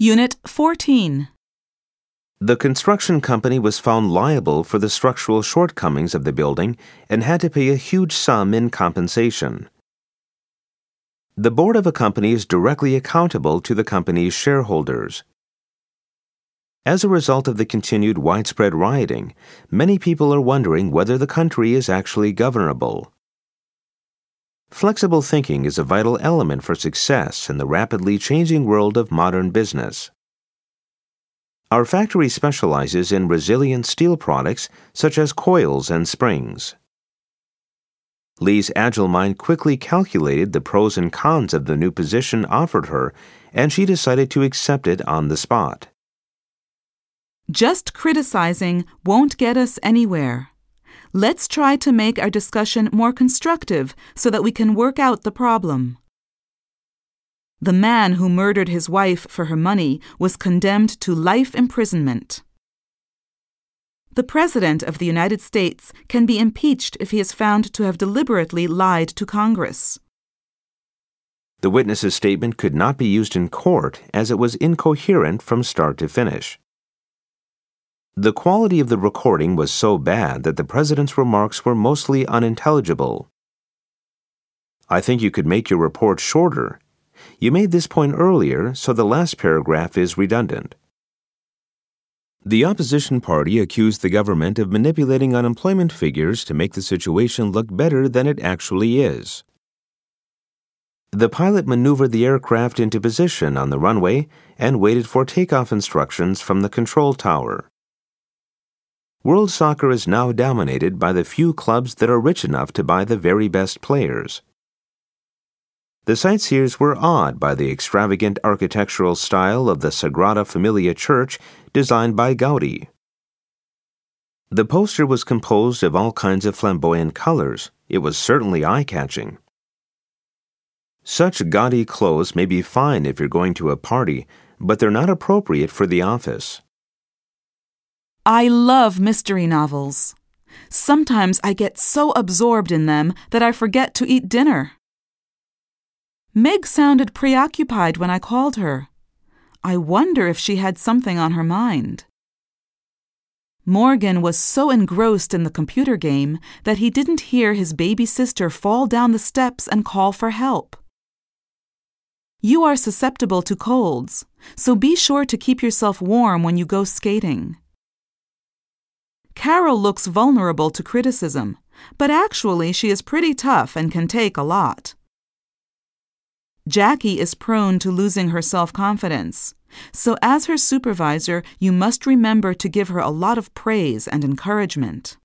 Unit 14. The construction company was found liable for the structural shortcomings of the building and had to pay a huge sum in compensation. The board of a company is directly accountable to the company's shareholders. As a result of the continued widespread rioting, many people are wondering whether the country is actually governable. Flexible thinking is a vital element for success in the rapidly changing world of modern business. Our factory specializes in resilient steel products such as coils and springs. Lee's agile mind quickly calculated the pros and cons of the new position offered her, and she decided to accept it on the spot. Just criticizing won't get us anywhere. Let's try to make our discussion more constructive so that we can work out the problem. The man who murdered his wife for her money was condemned to life imprisonment. The President of the United States can be impeached if he is found to have deliberately lied to Congress. The witness's statement could not be used in court as it was incoherent from start to finish. The quality of the recording was so bad that the President's remarks were mostly unintelligible. I think you could make your report shorter. You made this point earlier, so the last paragraph is redundant. The opposition party accused the government of manipulating unemployment figures to make the situation look better than it actually is. The pilot maneuvered the aircraft into position on the runway and waited for takeoff instructions from the control tower. World soccer is now dominated by the few clubs that are rich enough to buy the very best players. The sightseers were awed by the extravagant architectural style of the Sagrada Familia church designed by Gaudi. The poster was composed of all kinds of flamboyant colors. It was certainly eye catching. Such gaudy clothes may be fine if you're going to a party, but they're not appropriate for the office. I love mystery novels. Sometimes I get so absorbed in them that I forget to eat dinner. Meg sounded preoccupied when I called her. I wonder if she had something on her mind. Morgan was so engrossed in the computer game that he didn't hear his baby sister fall down the steps and call for help. You are susceptible to colds, so be sure to keep yourself warm when you go skating. Carol looks vulnerable to criticism, but actually she is pretty tough and can take a lot. Jackie is prone to losing her self confidence. So, as her supervisor, you must remember to give her a lot of praise and encouragement.